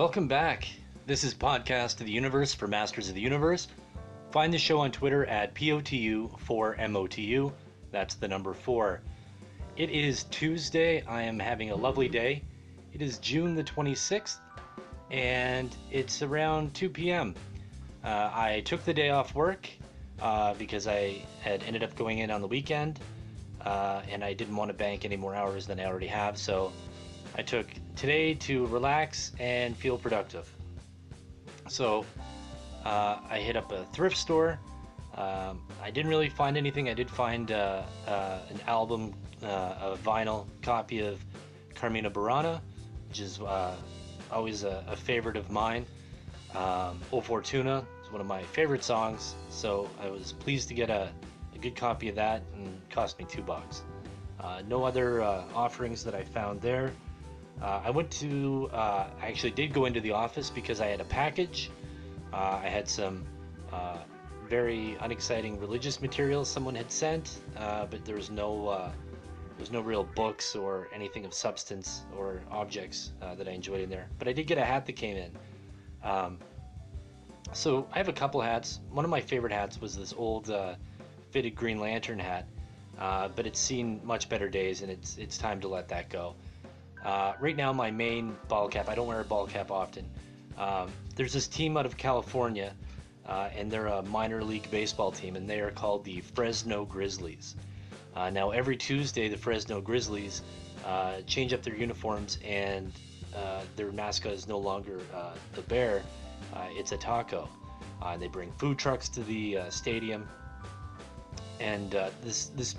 Welcome back. This is Podcast of the Universe for Masters of the Universe. Find the show on Twitter at POTU4MOTU. That's the number 4. It is Tuesday. I am having a lovely day. It is June the 26th, and it's around 2 p.m. Uh, I took the day off work uh, because I had ended up going in on the weekend, uh, and I didn't want to bank any more hours than I already have, so I took today to relax and feel productive. So uh, I hit up a thrift store. Um, I didn't really find anything. I did find uh, uh, an album, uh, a vinyl copy of Carmina Burana, which is uh, always a, a, favorite of mine. Um, O Fortuna is one of my favorite songs, so I was pleased to get a, a good copy of that and cost me two bucks. Uh, no other offerings that I found there. Uh, I went to, uh, I actually did go into the office because I had a package. Uh, I had some uh, very unexciting religious materials someone had sent, uh, but there was no, uh, there was no real books or anything of substance or objects that I enjoyed in there. But I did get a hat that came in. Um, so I have a couple hats. One of my favorite hats was this old fitted Green Lantern hat, but it's seen much better days, and it's it's time to let that go. Uh, right now, my main ball cap, I don't wear a ball cap often. Um, there's this team out of California, uh, and they're a minor league baseball team, and they are called the Fresno Grizzlies. Uh, now, every Tuesday, the Fresno Grizzlies uh, change up their uniforms, and uh, their mascot is no longer uh, the bear, it's a taco. they bring food trucks to the stadium, and this this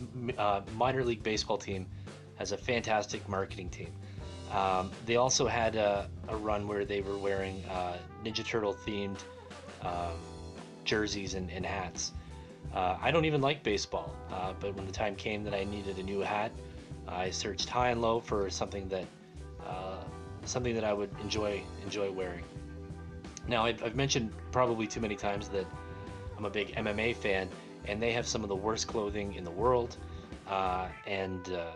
minor league baseball team has a fantastic marketing team. Um, they also had a, a, run where they were wearing uh, Ninja Turtle themed um, jerseys and, and hats. Uh, I don't even like baseball, uh, but when the time came that I needed a new hat, I searched high and low for something that uh, something that I would enjoy enjoy wearing. Now I've, I've mentioned probably too many times that I'm a big MMA fan, and they have some of the worst clothing in the world, uh, and uh,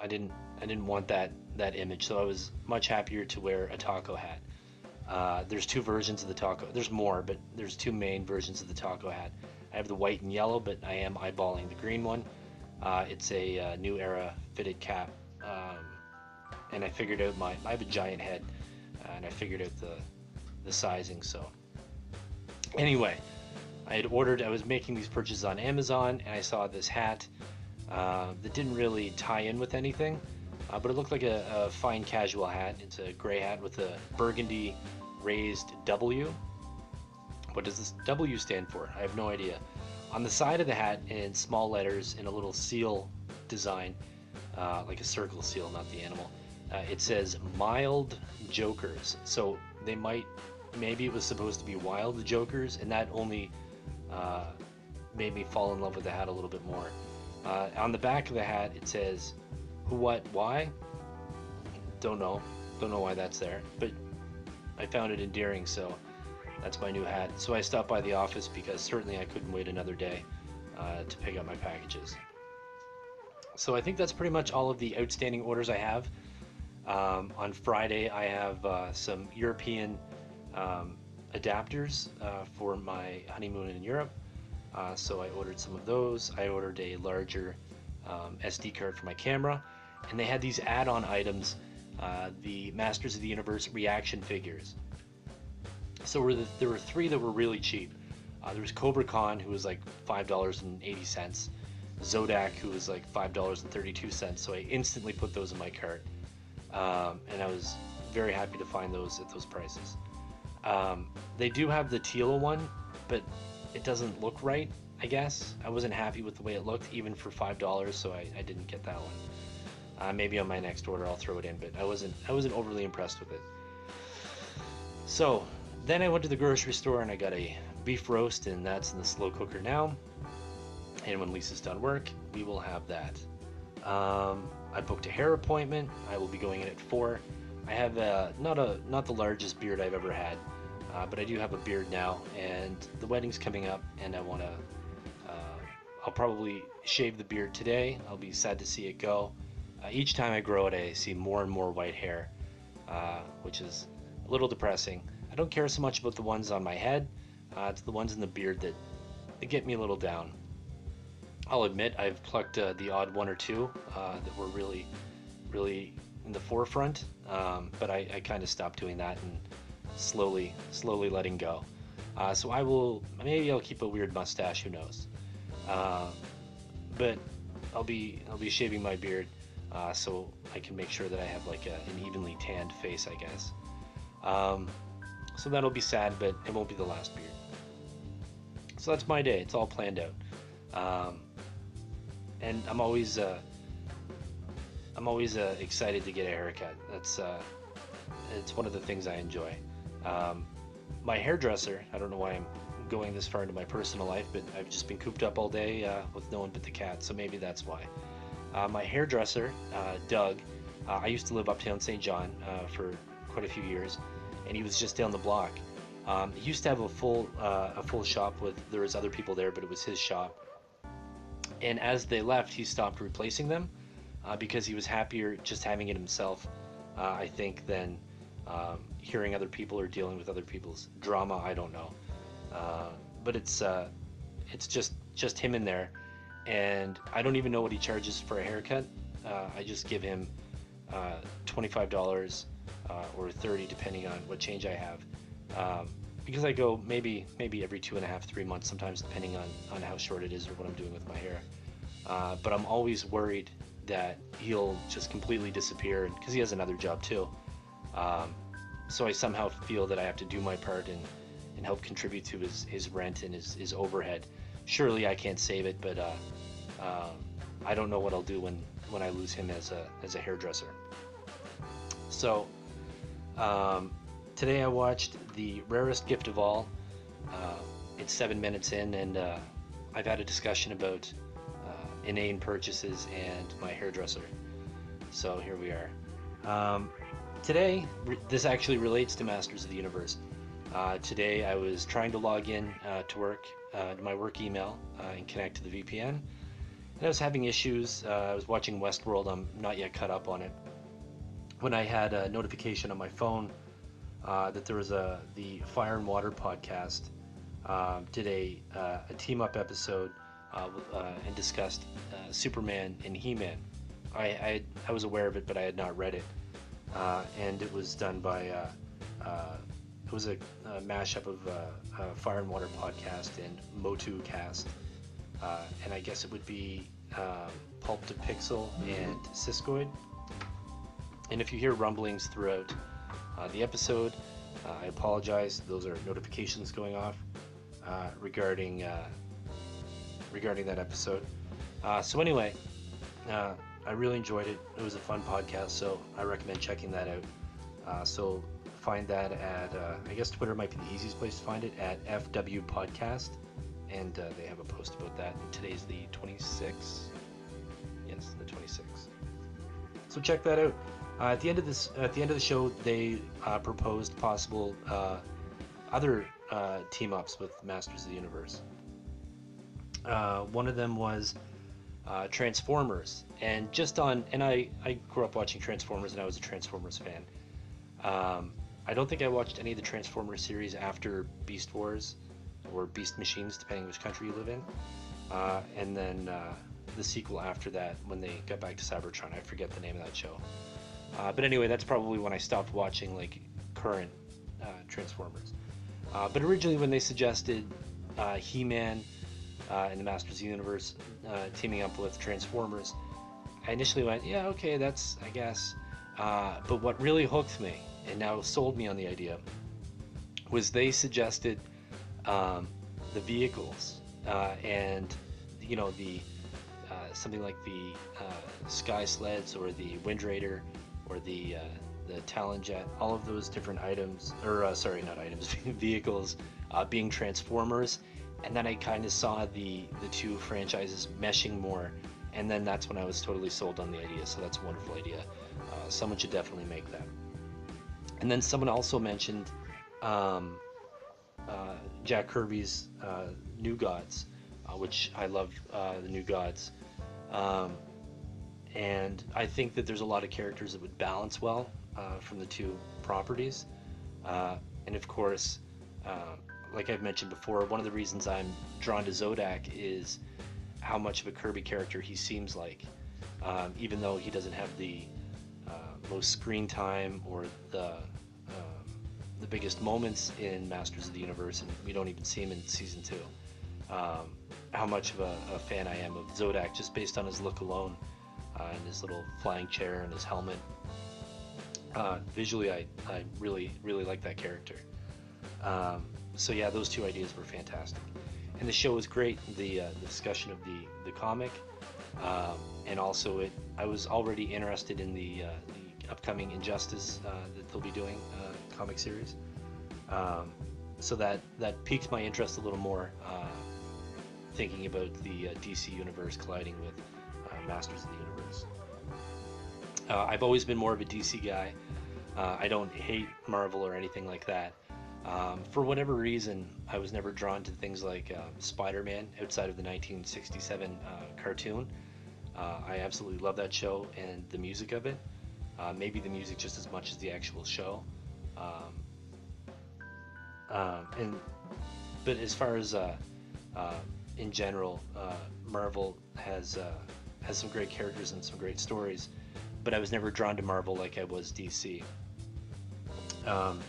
I didn't I didn't want that that image, so I was much happier to wear a taco hat. Uh, there's two versions of the taco. There's more, but there's two main versions of the taco hat. I have the white and yellow, but I am eyeballing the green one. Uh, it's a uh, new era fitted cap, um, and I figured out my. I have a giant head, uh, and I figured out the the sizing. So anyway, I had ordered. I was making these purchases on Amazon, and I saw this hat uh, that didn't really tie in with anything, uh, but it looked like a, a, fine casual hat. It's a gray hat with a burgundy raised W. What does this W stand for? I have no idea. On the side of the hat, in small letters, in a little seal design, uh, like a circle seal, not the animal, uh, it says mild jokers. So they might, maybe it was supposed to be wild jokers, and that only uh, made me fall in love with the hat a little bit more. Uh, on the back of the hat, it says what, why. Don't know. Don't know why that's there. But I found it endearing, so that's my new hat. So I stopped by the office because certainly I couldn't wait another day uh, to pick up my packages. So I think that's pretty much all of the outstanding orders I have. Um, on Friday, I have uh, some European um, adapters uh, for my honeymoon in Europe. Uh, so I ordered some of those. I ordered a larger um, SD card for my camera, and they had these add-on items, uh, the Masters of the Universe reaction figures. So there were three that were really cheap. Uh, there was Kobra Khan, who was like five dollars and eighty cents. Zodak, who was like five dollars and thirty-two cents. So I instantly put those in my cart, um, and I was very happy to find those at those prices. Um, they do have the Teela one, but it doesn't look right. I guess I wasn't happy with the way it looked, even for five dollars, so I, I, didn't get that one. Uh, maybe on my next order I'll throw it in, but I wasn't I wasn't overly impressed with it. So then I went to the grocery store and I got a beef roast, and that's in the slow cooker now. And when Lisa's done work, we will have that. Um, I booked a hair appointment. I will be going in at four. I have uh, not a not the largest beard I've ever had. Uh, but I do have a beard now, and the wedding's coming up, and I want to. Uh, I'll probably shave the beard today. I'll be sad to see it go. Uh, each time I grow it, I see more and more white hair, uh, which is a little depressing. I don't care so much about the ones on my head. Uh, it's the ones in the beard that, get me a little down. I'll admit I've plucked uh, the odd one or two uh, that were really, really in the forefront, um, but I, I kind of stopped doing that and slowly, slowly letting go. Uh, so I will, maybe I'll keep a weird mustache. Who knows? Uh, but I'll be, I'll be shaving my beard uh, so I can make sure that I have like a, an evenly tanned face, I guess. Um, so that'll be sad, but it won't be the last beard. So that's my day. It's all planned out. Um, and I'm always uh, I'm always uh, excited to get a haircut. That's uh, it's one of the things I enjoy. Um, my hairdresser, I don't know why I'm going this far into my personal life, but I've just been cooped up all day uh, with no one but the cat, so maybe that's why. Uh, my hairdresser, uh, Doug, uh, I used to live uptown St. John uh, for quite a few years, and he was just down the block. Um, he used to have a full uh, a full shop with there was other people there, but it was his shop. And as they left, he stopped replacing them uh, because he was happier just having it himself, I think, than um, hearing other people or dealing with other people's drama. I don't know, but it's it's just just him in there and I don't even know what he charges for a haircut. Uh, I just give him uh, $25 uh, or 30 depending on what change I have. Um, because I go maybe maybe every two and a half, three months sometimes, depending on, on how short it is or what I'm doing with my hair. Uh, but I'm always worried that he'll just completely disappear because he has another job too. Um, so I somehow feel that I have to do my part and, and help contribute to his, his rent and his, his overhead surely I can't save it, but uh, uh, I don't know what I'll do when, when I lose him as a, as a hairdresser. So um, today I watched The Rarest Gift of All. Uh, it's seven minutes in, and uh, I've had a discussion about uh, inane purchases and my hairdresser. So here we are. Um, today, this actually relates to Masters of the Universe. Uh, today I was trying to log in uh, to work uh, to my work email uh, and connect to the VPN. And I was having issues. Uh, I was watching Westworld. I'm not yet caught up on it. When I had a notification on my phone uh, that there was a the Fire and Water podcast did a, a team up episode and discussed Superman and He-Man. I, I, I was aware of it, but I had not read it, and it was done by it was a, a mashup of uh, uh, Fire and Water podcast and Motu cast, uh, and I guess it would be um, Pulp to Pixel and Siskoid. And if you hear rumblings throughout uh, the episode, uh, I apologize. Those are notifications going off uh, regarding regarding that episode. so anyway, I really enjoyed it. It was a fun podcast, so I recommend checking that out. so find that at, uh, I guess Twitter might be the easiest place to find it, at FW Podcast. And uh, they have a post about that. And today's the 26th. Yes, the 26th. So check that out. Uh, at the end of this, at the end of the show, they uh, proposed possible uh, other uh, team ups with Masters of the Universe. one of them was Transformers, and just on, and I I grew up watching Transformers, and I was a Transformers fan. Um, I don't think I watched any of the Transformers series after Beast Wars or Beast Machines, depending which country you live in. Uh, and then uh, the sequel after that, when they got back to Cybertron, I forget the name of that show. Uh, but anyway, that's probably when I stopped watching like current uh, Transformers. Uh, but originally, when they suggested uh, He-Man and the Masters of the Universe teaming up with Transformers, I initially went, "Yeah, okay, that's I guess." but what really hooked me and now sold me on the idea was they suggested um, the vehicles uh, and you know the uh, something like the uh, sky sleds or the wind raider or the uh, the talon jet all of those different items or uh, sorry not items vehicles uh, being transformers. And then i kind of saw the the two franchises meshing more and then that's when i was totally sold on the idea. So that's a wonderful idea. Someone should definitely make that and then someone also mentioned um, uh, Jack Kirby's uh, New Gods, uh, which I love uh, the New Gods. Um, and I think that there's a lot of characters that would balance well uh, from the two properties. Uh, and of course, like I've mentioned before, one of the reasons I'm drawn to Zodak is how much of a Kirby character he seems like. Um, even though he doesn't have the most screen time or the the biggest moments in Masters of the Universe, and we don't even see him in season two. Um, how much of a, a, fan I am of Zodak just based on his look alone, uh, and his little flying chair and his helmet. Uh, visually, I, I really really like that character. Um, so yeah, those two ideas were fantastic, and the show was great. The, uh, the discussion of the the comic. Um, and also it I was already interested in the, uh, the upcoming Injustice uh, that they'll be doing uh, comic series. Um, so that that piqued my interest a little more, uh, thinking about the uh, DC universe colliding with uh, Masters of the Universe. I've always been more of a DC guy. I don't hate Marvel or anything like that. Um, for whatever reason, I was never drawn to things like Spider-Man outside of the 1967 cartoon. Uh, I absolutely love that show and the music of it. Uh, maybe the music just as much as the actual show. Um, um, and but as far as uh, uh in general, uh, Marvel has uh, has some great characters and some great stories. But I was never drawn to Marvel like I was DC. Um,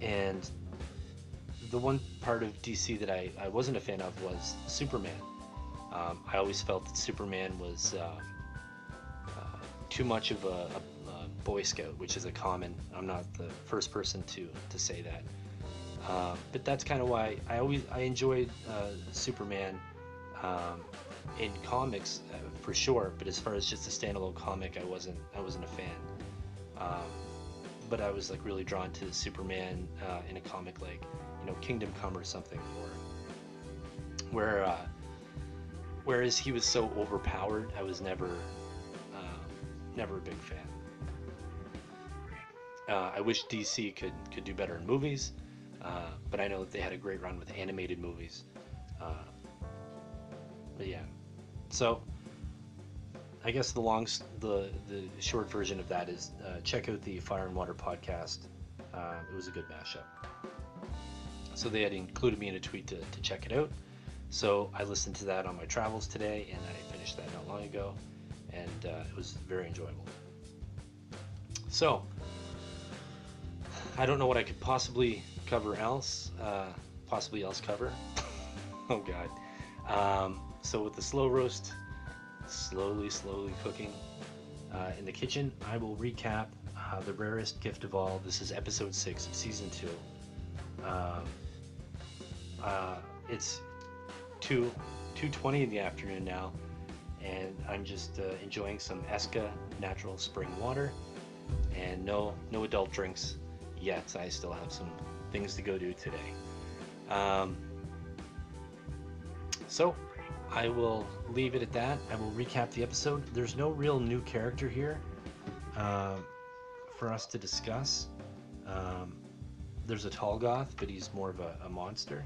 and the one part of DC that I, I wasn't a fan of was Superman. Um, I always felt that Superman was uh, too much of a, a, Boy Scout, which is a common. I'm not the first person to to say that, uh, but that's kind of why I always I enjoyed uh, Superman um, in comics uh, for sure. But as far as just a standalone comic, I wasn't I wasn't a fan. Um, but I was like really drawn to Superman uh, in a comic like you know Kingdom Come or something, or where uh, whereas he was so overpowered, I was never, uh, never a big fan. Uh, I wish DC could could do better in movies, uh, but I know that they had a great run with animated movies. Uh, but yeah, so I guess the long, the the short version of that is uh, check out the Fire and Water podcast. Uh, it was a good mashup. So they had included me in a tweet to, to check it out. So I listened to that on my travels today, and I finished that not long ago, and uh, it was very enjoyable. So I don't know what I could possibly cover else, uh, possibly else cover. oh God. Um, so with the slow roast, slowly, slowly cooking uh, in the kitchen, I will recap uh, the rarest gift of all. This is episode six of season two. Um, uh, it's 2 2.20 in the afternoon now and I'm just uh, enjoying some Eska natural spring water and no no adult drinks yet I still have some things to go do today. Um, so I will leave it at that. I will recap the episode. There's no real new character here uh, for us to discuss. Um, there's a tall goth but he's more of a, a monster.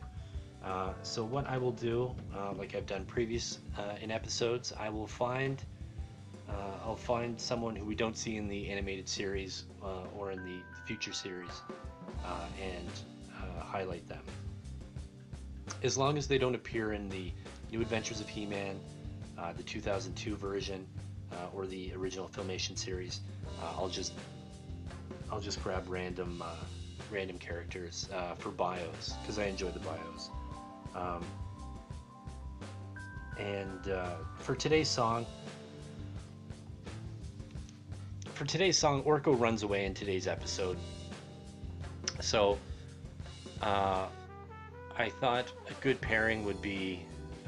Uh, so what I will do, uh, like I've done previous uh, in episodes, I will find uh, I'll find someone who we don't see in the animated series uh, or in the future series uh, and uh, highlight them. As long as they don't appear in the New Adventures of He-Man, uh, the 2002 version, or the original Filmation series, I'll just I'll just grab random random characters for bios because I enjoy the bios. Um, and uh, for today's song, for today's song, Orko runs away in today's episode. So, uh, I thought a good pairing would be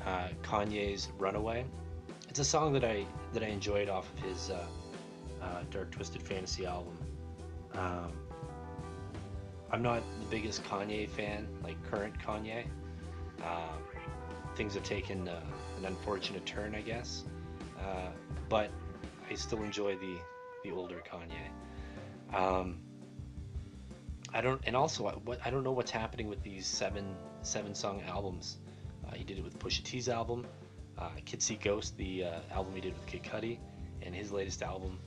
uh, Kanye's "Runaway." It's a song that I that I enjoyed off of his uh, uh, Dark Twisted Fantasy album. Um, I'm not the biggest Kanye fan, like current Kanye. Um, things have taken uh, an unfortunate turn, I guess. Uh, but I still enjoy the the older Kanye. Um, I don't, and also what I don't know what's happening with these seven seven song albums. Uh, he did it with Pusha T's album, uh, Kids See Ghost, the uh, album he did with Kid Cudi, and his latest album,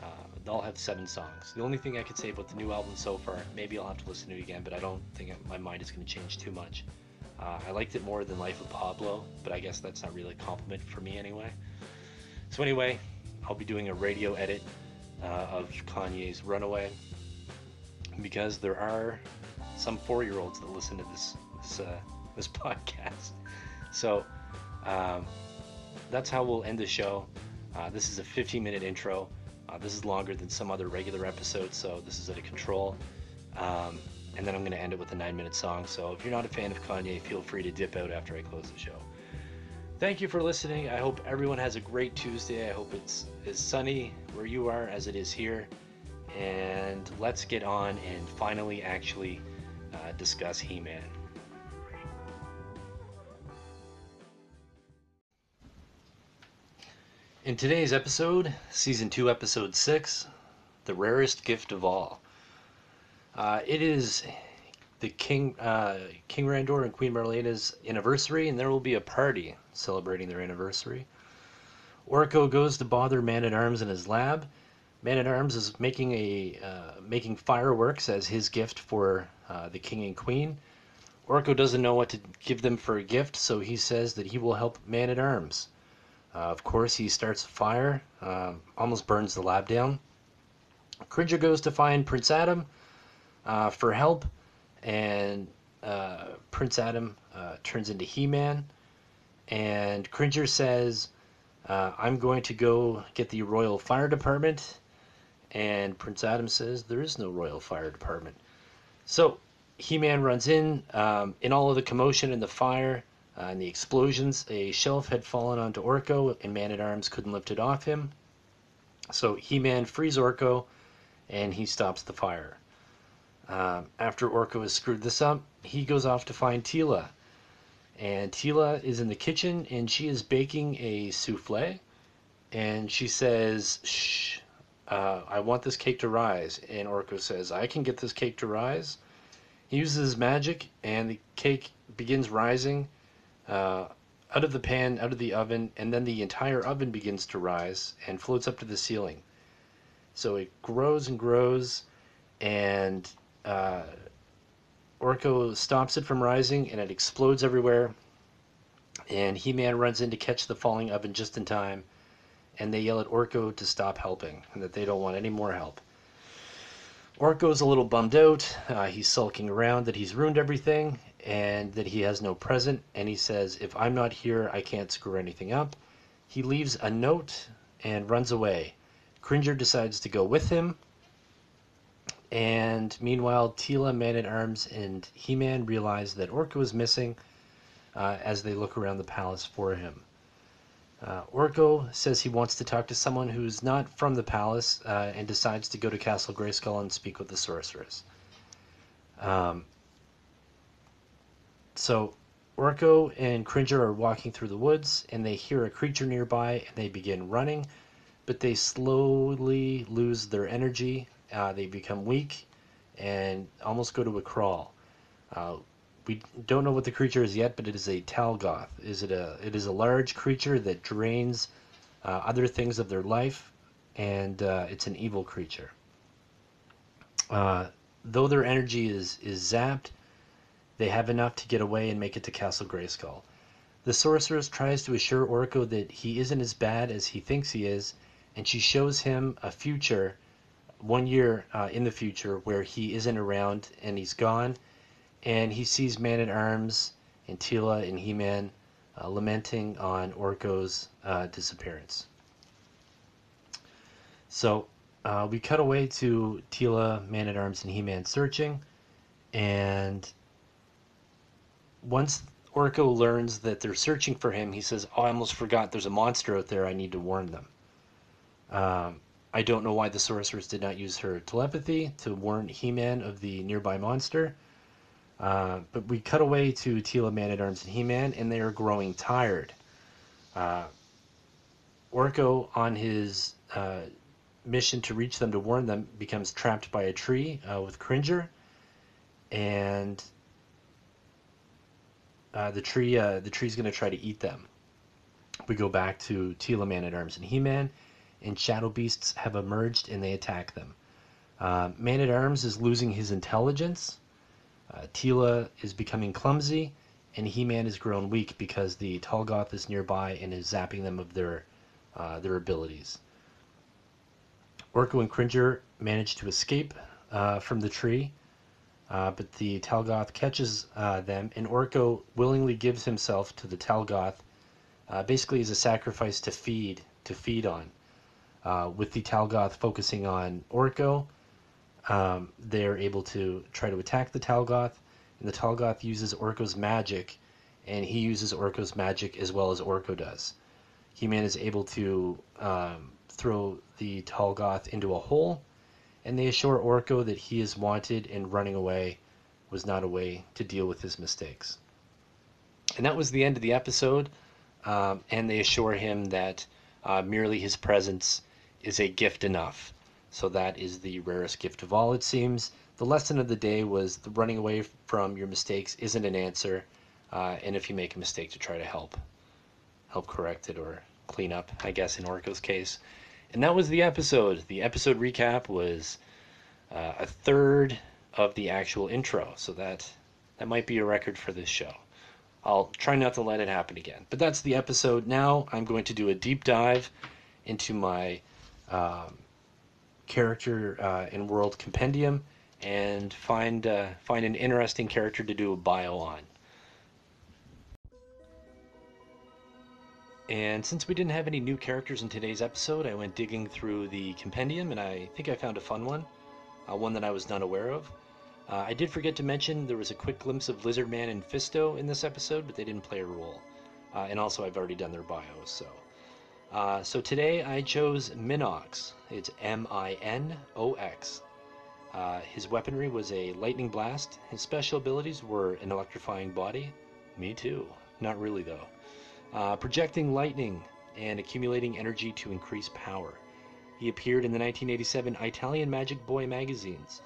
uh, they'll have seven songs. The only thing I could say about the new album so far, maybe I'll have to listen to it again, but I don't think my mind is going to change too much. Uh, I liked it more than Life of Pablo, but I guess that's not really a compliment for me anyway. So anyway, I'll be doing a radio edit uh, of Kanye's Runaway because there are some four-year-olds that listen to this this, uh, this podcast. So um, that's how we'll end the show. Uh, this is a 15-minute intro. Uh, this is longer than some other regular episodes, so this is at a control. Um, and then I'm going to end it with a nine-minute song. So if you're not a fan of Kanye, feel free to dip out after I close the show. Thank you for listening. I hope everyone has a great Tuesday. I hope it's as sunny where you are as it is here. And let's get on and finally actually uh, discuss He Man. In today's episode, Season 2, Episode 6, The Rarest Gift of All. Uh, it is the King uh, King Randor and Queen Marlena's anniversary, and there will be a party celebrating their anniversary. Orko goes to bother Man at Arms in his lab. Man at Arms is making a uh, making fireworks as his gift for uh, the King and Queen. Orko doesn't know what to give them for a gift, so he says that he will help Man at Arms. Uh, of course, he starts a fire, um, almost burns the lab down. Cringer goes to find Prince Adam uh, for help, and uh, Prince Adam uh, turns into He Man. And Cringer says, uh, I'm going to go get the Royal Fire Department. And Prince Adam says, There is no Royal Fire Department. So He Man runs in. Um, in all of the commotion and the fire, uh, in the explosions, a shelf had fallen onto Orko, and Man at Arms couldn't lift it off him. So He Man frees Orko, and he stops the fire. Um, after Orko has screwed this up, he goes off to find Teela. And Teela is in the kitchen, and she is baking a souffle. And she says, Shh, uh, I want this cake to rise. And Orko says, I can get this cake to rise. He uses his magic, and the cake begins rising uh, out of the pan, out of the oven, and then the entire oven begins to rise and floats up to the ceiling. So it grows and grows, and uh, Orko stops it from rising, and it explodes everywhere. And He Man runs in to catch the falling oven just in time, and they yell at Orko to stop helping and that they don't want any more help. Orko's a little bummed out. Uh, he's sulking around that he's ruined everything, and that he has no present, and he says, If I'm not here, I can't screw anything up. He leaves a note and runs away. Cringer decides to go with him, and meanwhile, Teela, Man at Arms, and He Man realize that Orko is missing uh, as they look around the palace for him. Uh, Orko says he wants to talk to someone who's not from the palace uh, and decides to go to Castle Grayskull and speak with the sorceress. Um, so Orko and Cringer are walking through the woods and they hear a creature nearby and they begin running, but they slowly lose their energy. Uh, they become weak and almost go to a crawl. Uh, we don't know what the creature is yet, but it is a Talgoth. Is it a? It is a large creature that drains uh, other things of their life, and uh, it's an evil creature. Uh, though their energy is is zapped, they have enough to get away and make it to Castle Grayskull. The sorceress tries to assure Orko that he isn't as bad as he thinks he is, and she shows him a future, one year uh, in the future, where he isn't around and he's gone, and he sees Man at Arms and Teela and He Man uh, lamenting on Orko's uh, disappearance. So uh, we cut away to Teela, Man at Arms, and He Man searching, and once Orko learns that they're searching for him, he says, "Oh, I almost forgot. There's a monster out there. I need to warn them." Um, I don't know why the sorceress did not use her telepathy to warn He-Man of the nearby monster. Uh, but we cut away to Teela, Man at Arms, and He-Man, and they are growing tired. Uh, Orko, on his uh, mission to reach them to warn them, becomes trapped by a tree uh, with Cringer, and uh, the tree uh, the tree's going to try to eat them. We go back to Teela Man at Arms and He Man, and shadow beasts have emerged and they attack them. Uh, Man at Arms is losing his intelligence. Uh, Teela is becoming clumsy, and He-Man has grown weak because the Talgoth is nearby and is zapping them of their uh, their abilities. Orko and Cringer manage to escape uh, from the tree, uh, but the Talgoth catches uh, them, and Orko willingly gives himself to the Talgoth, basically as a sacrifice to feed to feed on. Uh, with the Talgoth focusing on Orko, um, they're able to try to attack the Talgoth, and the Talgoth uses Orko's magic, and he uses Orko's magic as well as Orko does. He-Man is able to um, throw the Talgoth into a hole, and they assure Orko that he is wanted and running away was not a way to deal with his mistakes. And that was the end of the episode, um, and they assure him that uh, merely his presence is a gift enough. So that is the rarest gift of all, it seems. The lesson of the day was the running away from your mistakes isn't an answer, uh, and if you make a mistake, to try to help, help correct it or clean up, I guess, in Orko's case. And that was the episode. The episode recap was uh, a third of the actual intro, so that that might be a record for this show. I'll try not to let it happen again. But that's the episode. Now I'm going to do a deep dive into my um, character uh, and world compendium and find uh, find an interesting character to do a bio on. And since we didn't have any new characters in today's episode, I went digging through the compendium and I think I found a fun one, uh, one that I was not aware of. Uh, I did forget to mention there was a quick glimpse of Lizardman and Fisto in this episode, but they didn't play a role. Uh, and also, I've already done their bios, so. Uh, so today I chose Minox. It's M I N O X. Uh, his weaponry was a lightning blast. His special abilities were an electrifying body. Me too. Not really, though uh, projecting lightning and accumulating energy to increase power. He appeared in the 1987 Italian Magic Boy magazines.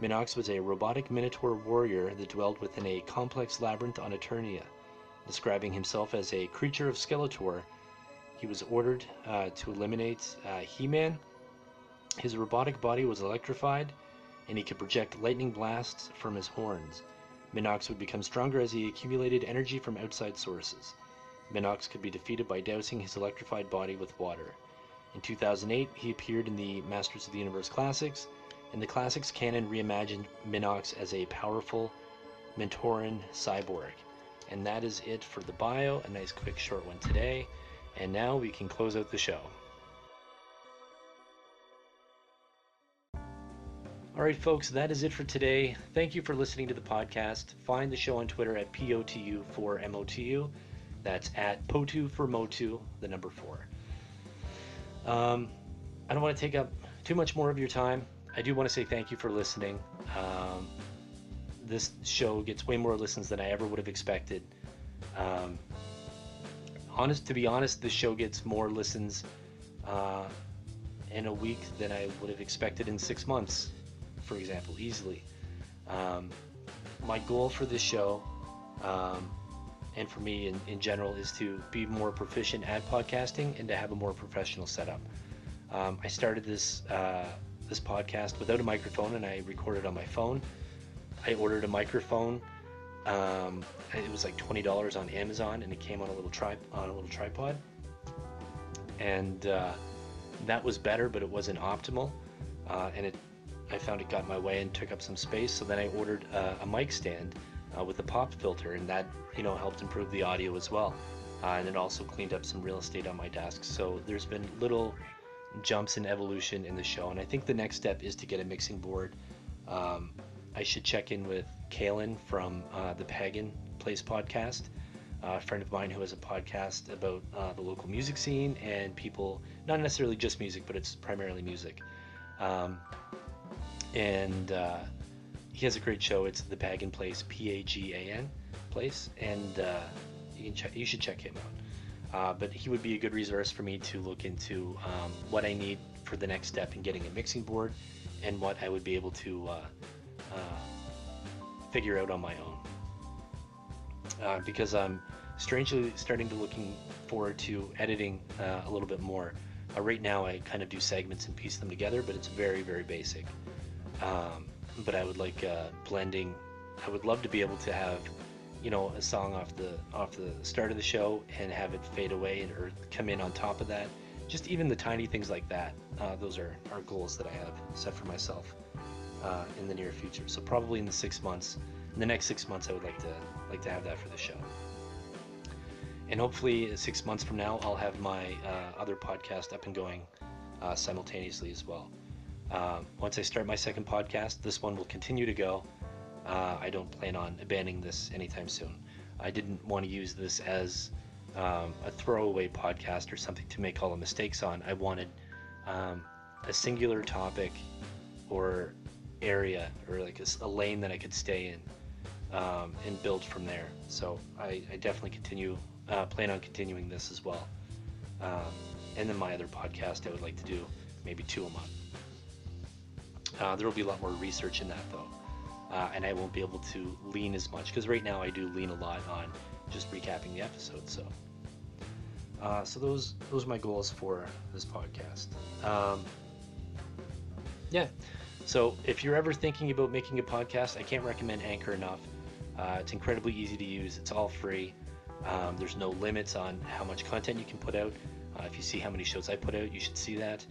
Minox was a robotic minotaur warrior that dwelled within a complex labyrinth on Eternia. Describing himself as a creature of Skeletor, he was ordered uh, to eliminate uh, He-Man. His robotic body was electrified, and he could project lightning blasts from his horns. Minox would become stronger as he accumulated energy from outside sources. Minox could be defeated by dousing his electrified body with water. In 2008, he appeared in the Masters of the Universe Classics. In the Classics canon, reimagined Minox as a powerful Mentoran cyborg. And that is it for the bio. A nice, quick, short one today. And now we can close out the show. All right, folks, that is it for today. Thank you for listening to the podcast. Find the show on Twitter at POTU4MOTU. That's at POTU for Motu, the number four. Um, I don't want to take up too much more of your time. I do want to say thank you for listening. Um, this show gets way more listens than I ever would have expected. Um, honest, to be honest, the show gets more listens uh, in a week than I would have expected in six months, for example, easily. Um, my goal for this show um, and for me in, in general is to be more proficient at podcasting and to have a more professional setup. Um, I started this uh, this podcast without a microphone and I recorded on my phone. I ordered a microphone. Um, it was like twenty dollars on Amazon, and it came on a little tri- on a little tripod. And uh, that was better, but it wasn't optimal. Uh, and it, I found it got my way and took up some space. So then I ordered uh, a mic stand uh, with a pop filter, and that you know helped improve the audio as well. Uh, and it also cleaned up some real estate on my desk. So there's been little jumps in evolution in the show, and I think the next step is to get a mixing board. Um, I should check in with Kalen from uh, the Pagan Place podcast, uh, a friend of mine who has a podcast about uh, the local music scene and people, not necessarily just music, but it's primarily music. Um, and uh, he has a great show. It's the Pagan Place, P A G A N place, and uh, you can check. You should check him out. Uh, but he would be a good resource for me to look into um, what I need for the next step in getting a mixing board, and what I would be able to uh, figure out on my own. Uh, because I'm strangely starting to looking forward to editing uh, a little bit more. Uh, right now, I kind of do segments and piece them together, but it's very, very basic. Um, but I would like uh, blending. I would love to be able to have, you know, a song off the off the start of the show and have it fade away and or come in on top of that. Just even the tiny things like that. Uh, those are, are goals that I have set for myself uh, in the near future. So probably in the six months, in the next six months, I would like to like to have that for the show. And hopefully six months from now i'll have my uh, other podcast up and going uh, simultaneously as well. Um, once i start my second podcast this one will continue to go. Uh, i don't plan on abandoning this anytime soon. I didn't want to use this as um, a throwaway podcast or something to make all the mistakes on. I wanted um, a singular topic or area or like a, a, lane that i could stay in um, and build from there so I, I definitely continue uh, plan on continuing this as well. Um, and then my other podcast, I would like to do maybe two a month. Uh, there will be a lot more research in that though, uh, and I won't be able to lean as much because right now I do lean a lot on just recapping the episode. So, uh, so those those are my goals for this podcast. Um, yeah. So if you're ever thinking about making a podcast, I can't recommend Anchor enough. Uh, it's incredibly easy to use. It's all free. Um, there's no limits on how much content you can put out. Uh, if you see how many shows I put out, you should see that.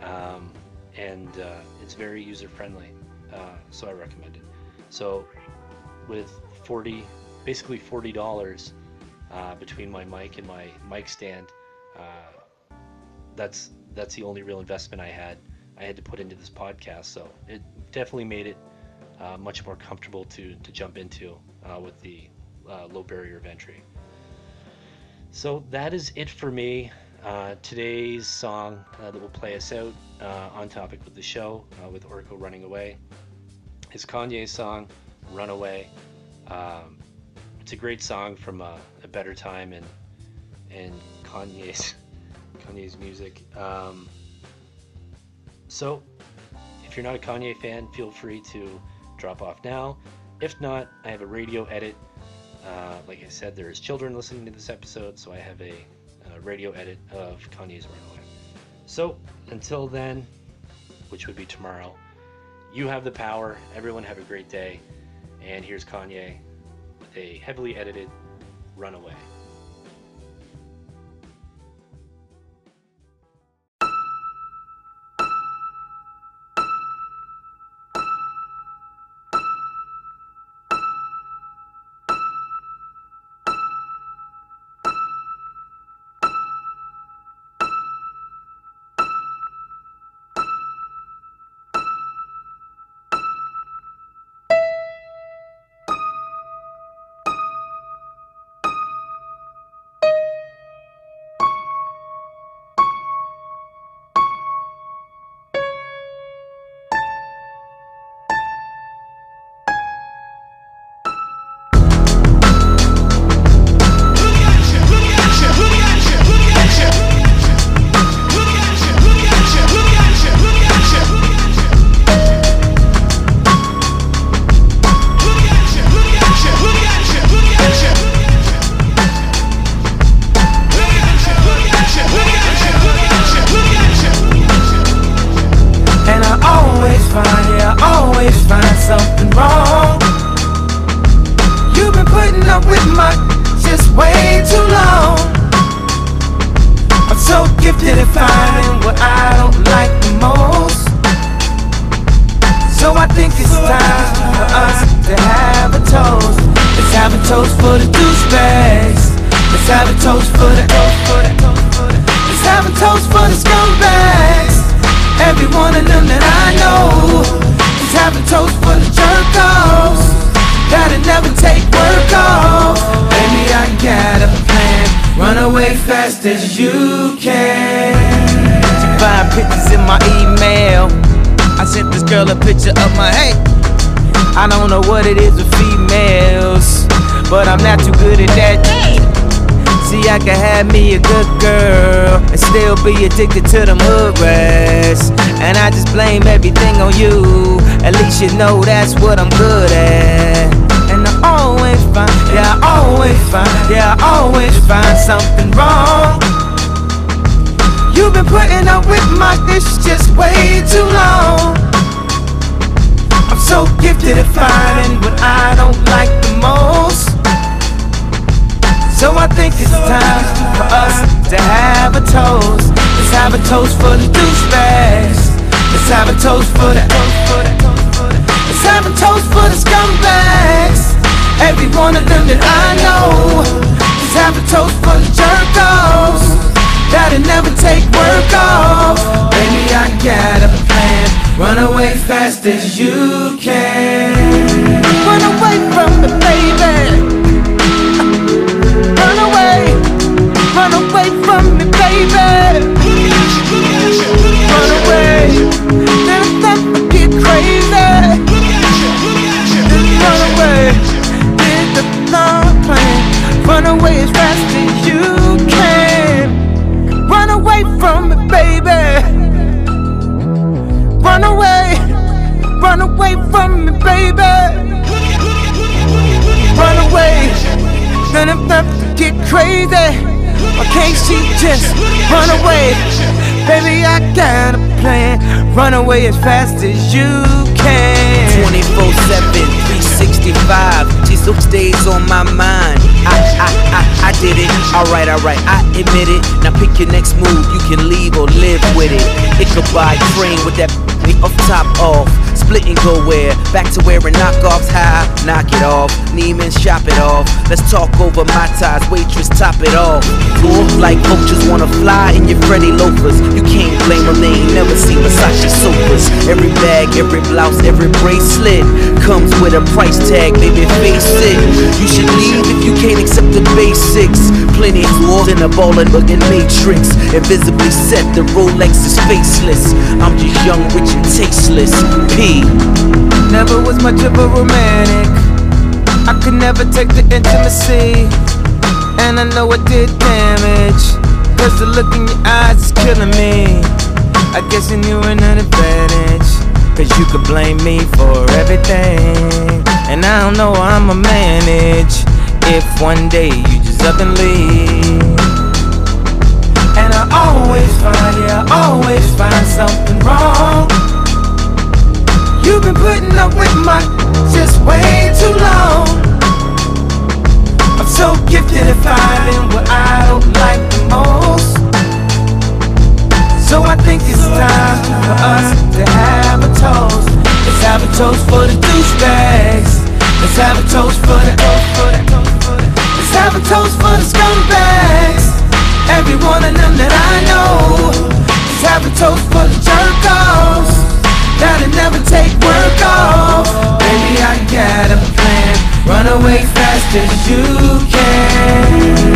Um, and uh, it's very user friendly, uh, so I recommend it. So, with 40, basically $40 uh, between my mic and my mic stand, uh, that's that's the only real investment I had. I had to put into this podcast, so it definitely made it uh, much more comfortable to to jump into with the low barrier of entry. So that is it for me. Uh, today's song uh, that will play us out uh, on topic with the show uh, with Orko running away is Kanye's song "Runaway." Um, it's a great song from a, better time and in Kanye's Kanye's music. Um, so, if you're not a Kanye fan, feel free to drop off now. If not, I have a radio edit uh, like I said, there is children listening to this episode, so I have a, a radio edit of Kanye's Runaway. So until then, which would be tomorrow, you have the power. Everyone have a great day. And here's Kanye with a heavily edited Runaway. As you can. She find pictures in my email. I sent this girl a picture of my hey. I don't know what it is with females, but I'm not too good at that. See, I can have me a good girl and still be addicted to them hood rats. And I just blame everything on you. At least you know that's what I'm good at And I always find, yeah, I always find, yeah, I always find something wrong. You You've been putting up with my dish just way too long. I'm so gifted at finding what I don't like the most. So I think it's time for us to have a toast. Let's have a toast for the douchebags. Let's have a toast for the. Let's have a toast for the scumbags. Every one of them that I know. Let's have a toast for the jerk-offs That'll never take work off. Baby, I got a plan. Run away fast as you can. Run away from me, baby. Run away. Run away from me, baby. Run away. Get crazy. Run away. Did the long plan. Run away as fast as you from me, baby. Run away. Run away from me, baby. Run away. Then I'm to get crazy. Or can't she just run away? Baby, I got a plan. Run away as fast as you can. 24 7, 365. Just those days on my mind. I, I, I, I did it. Alright, alright, I admit it. Now pick your next move. You can leave or live with it. Buy train with that me off top off. Split and go where? Back to wearing knockoffs high. Knock it off. Neiman, shop it off. Let's talk over my ties. Waitress, top it off. Cool like vultures wanna fly in your Freddy loafers. You can't blame them, they ain't never seen Versace sofas. Every bag, every blouse, every bracelet comes with a price tag, baby, face it. You should leave if you can't accept the basics. Plenty more than a ballin' looking matrix. Invisibly set, the Rolex is faceless. I'm just young, rich, and tasteless. Never was much of a romantic. I could never take the intimacy. And I know it did damage. Cause the look in your eyes is killing me. I guess you knew an advantage. Cause you could blame me for everything. And I don't know how I'ma manage. If one day you just up and leave. And I always find, yeah, I always find something wrong. You've been putting up with my just way too long. I'm so gifted at finding what I don't like the most. So I think it's time for us to have a toast. Let's have a toast for the douchebags. Let's have a toast for the. Let's have a toast for the scumbags. Every one of them that I know. Let's have a toast for the jerk-offs. That'll never take work off. Baby, I got a plan. Run away fast as you can.